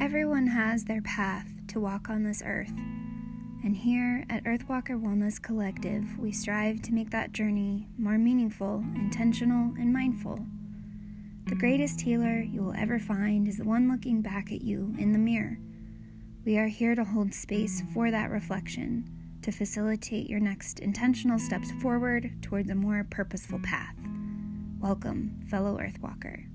Everyone has their path to walk on this earth. And here at Earthwalker Wellness Collective, we strive to make that journey more meaningful, intentional, and mindful. The greatest healer you will ever find is the one looking back at you in the mirror. We are here to hold space for that reflection, to facilitate your next intentional steps forward towards a more purposeful path. Welcome, fellow Earthwalker.